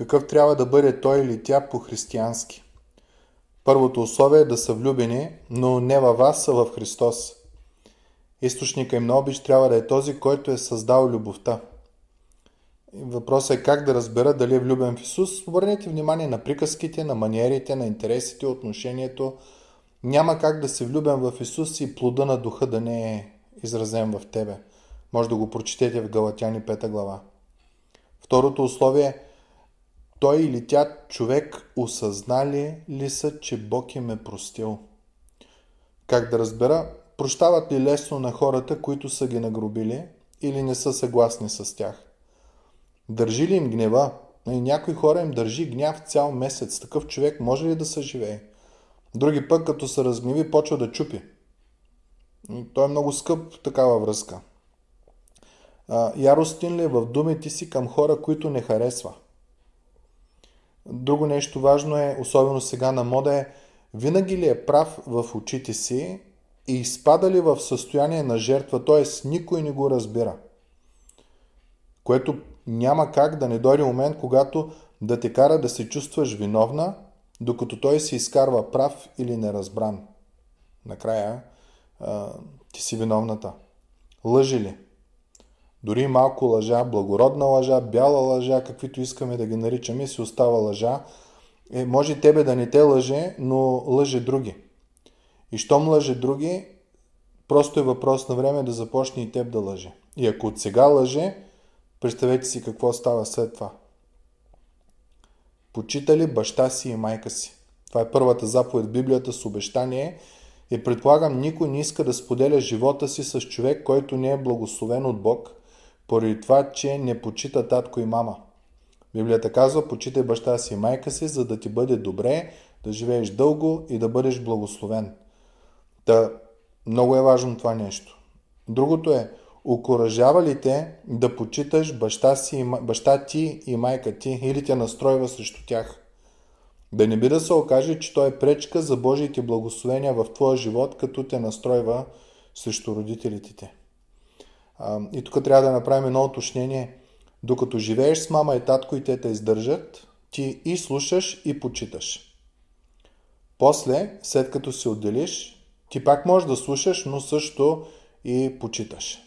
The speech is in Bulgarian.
какъв трябва да бъде той или тя по-християнски. Първото условие е да са влюбени, но не във вас, а в Христос. Източника им на обич трябва да е този, който е създал любовта. Въпросът е как да разбера дали е влюбен в Исус. Обърнете внимание на приказките, на маниерите, на интересите, отношението. Няма как да си влюбен в Исус и плода на духа да не е изразен в тебе. Може да го прочетете в Галатяни 5 глава. Второто условие е той или тя човек осъзнали ли са, че Бог им е простил? Как да разбера? Прощават ли лесно на хората, които са ги нагробили или не са съгласни с тях? Държи ли им гнева? И някои хора им държи гняв цял месец. Такъв човек може ли да съживее? Други пък, като се разгневи, почва да чупи. И той е много скъп такава връзка. А, яростен ли е в думите си към хора, които не харесва? Друго нещо важно е, особено сега на мода е, винаги ли е прав в очите си и изпада ли в състояние на жертва, т.е. никой не го разбира. Което няма как да не дойде момент, когато да те кара да се чувстваш виновна, докато той се изкарва прав или неразбран. Накрая ти си виновната. Лъжи ли? Дори малко лъжа, благородна лъжа, бяла лъжа, каквито искаме да ги наричаме, си остава лъжа. Е, може тебе да не те лъже, но лъже други. И щом лъже други, просто е въпрос на време да започне и теб да лъже. И ако от сега лъже, представете си какво става след това. Почита ли баща си и майка си? Това е първата заповед в Библията с обещание и предполагам никой не иска да споделя живота си с човек, който не е благословен от Бог – поради това, че не почита татко и мама. Библията казва, почитай баща си и майка си, за да ти бъде добре, да живееш дълго и да бъдеш благословен. Та, много е важно това нещо. Другото е, окоръжава ли те да почиташ баща, си, баща ти и майка ти или те настройва срещу тях? Да не би да се окаже, че той е пречка за Божиите благословения в твоя живот, като те настройва срещу родителите И тук трябва да направим едно уточнение. Докато живееш с мама и татко и те те издържат, ти и слушаш и почиташ. После, след като се отделиш, ти пак можеш да слушаш, но също и почиташ.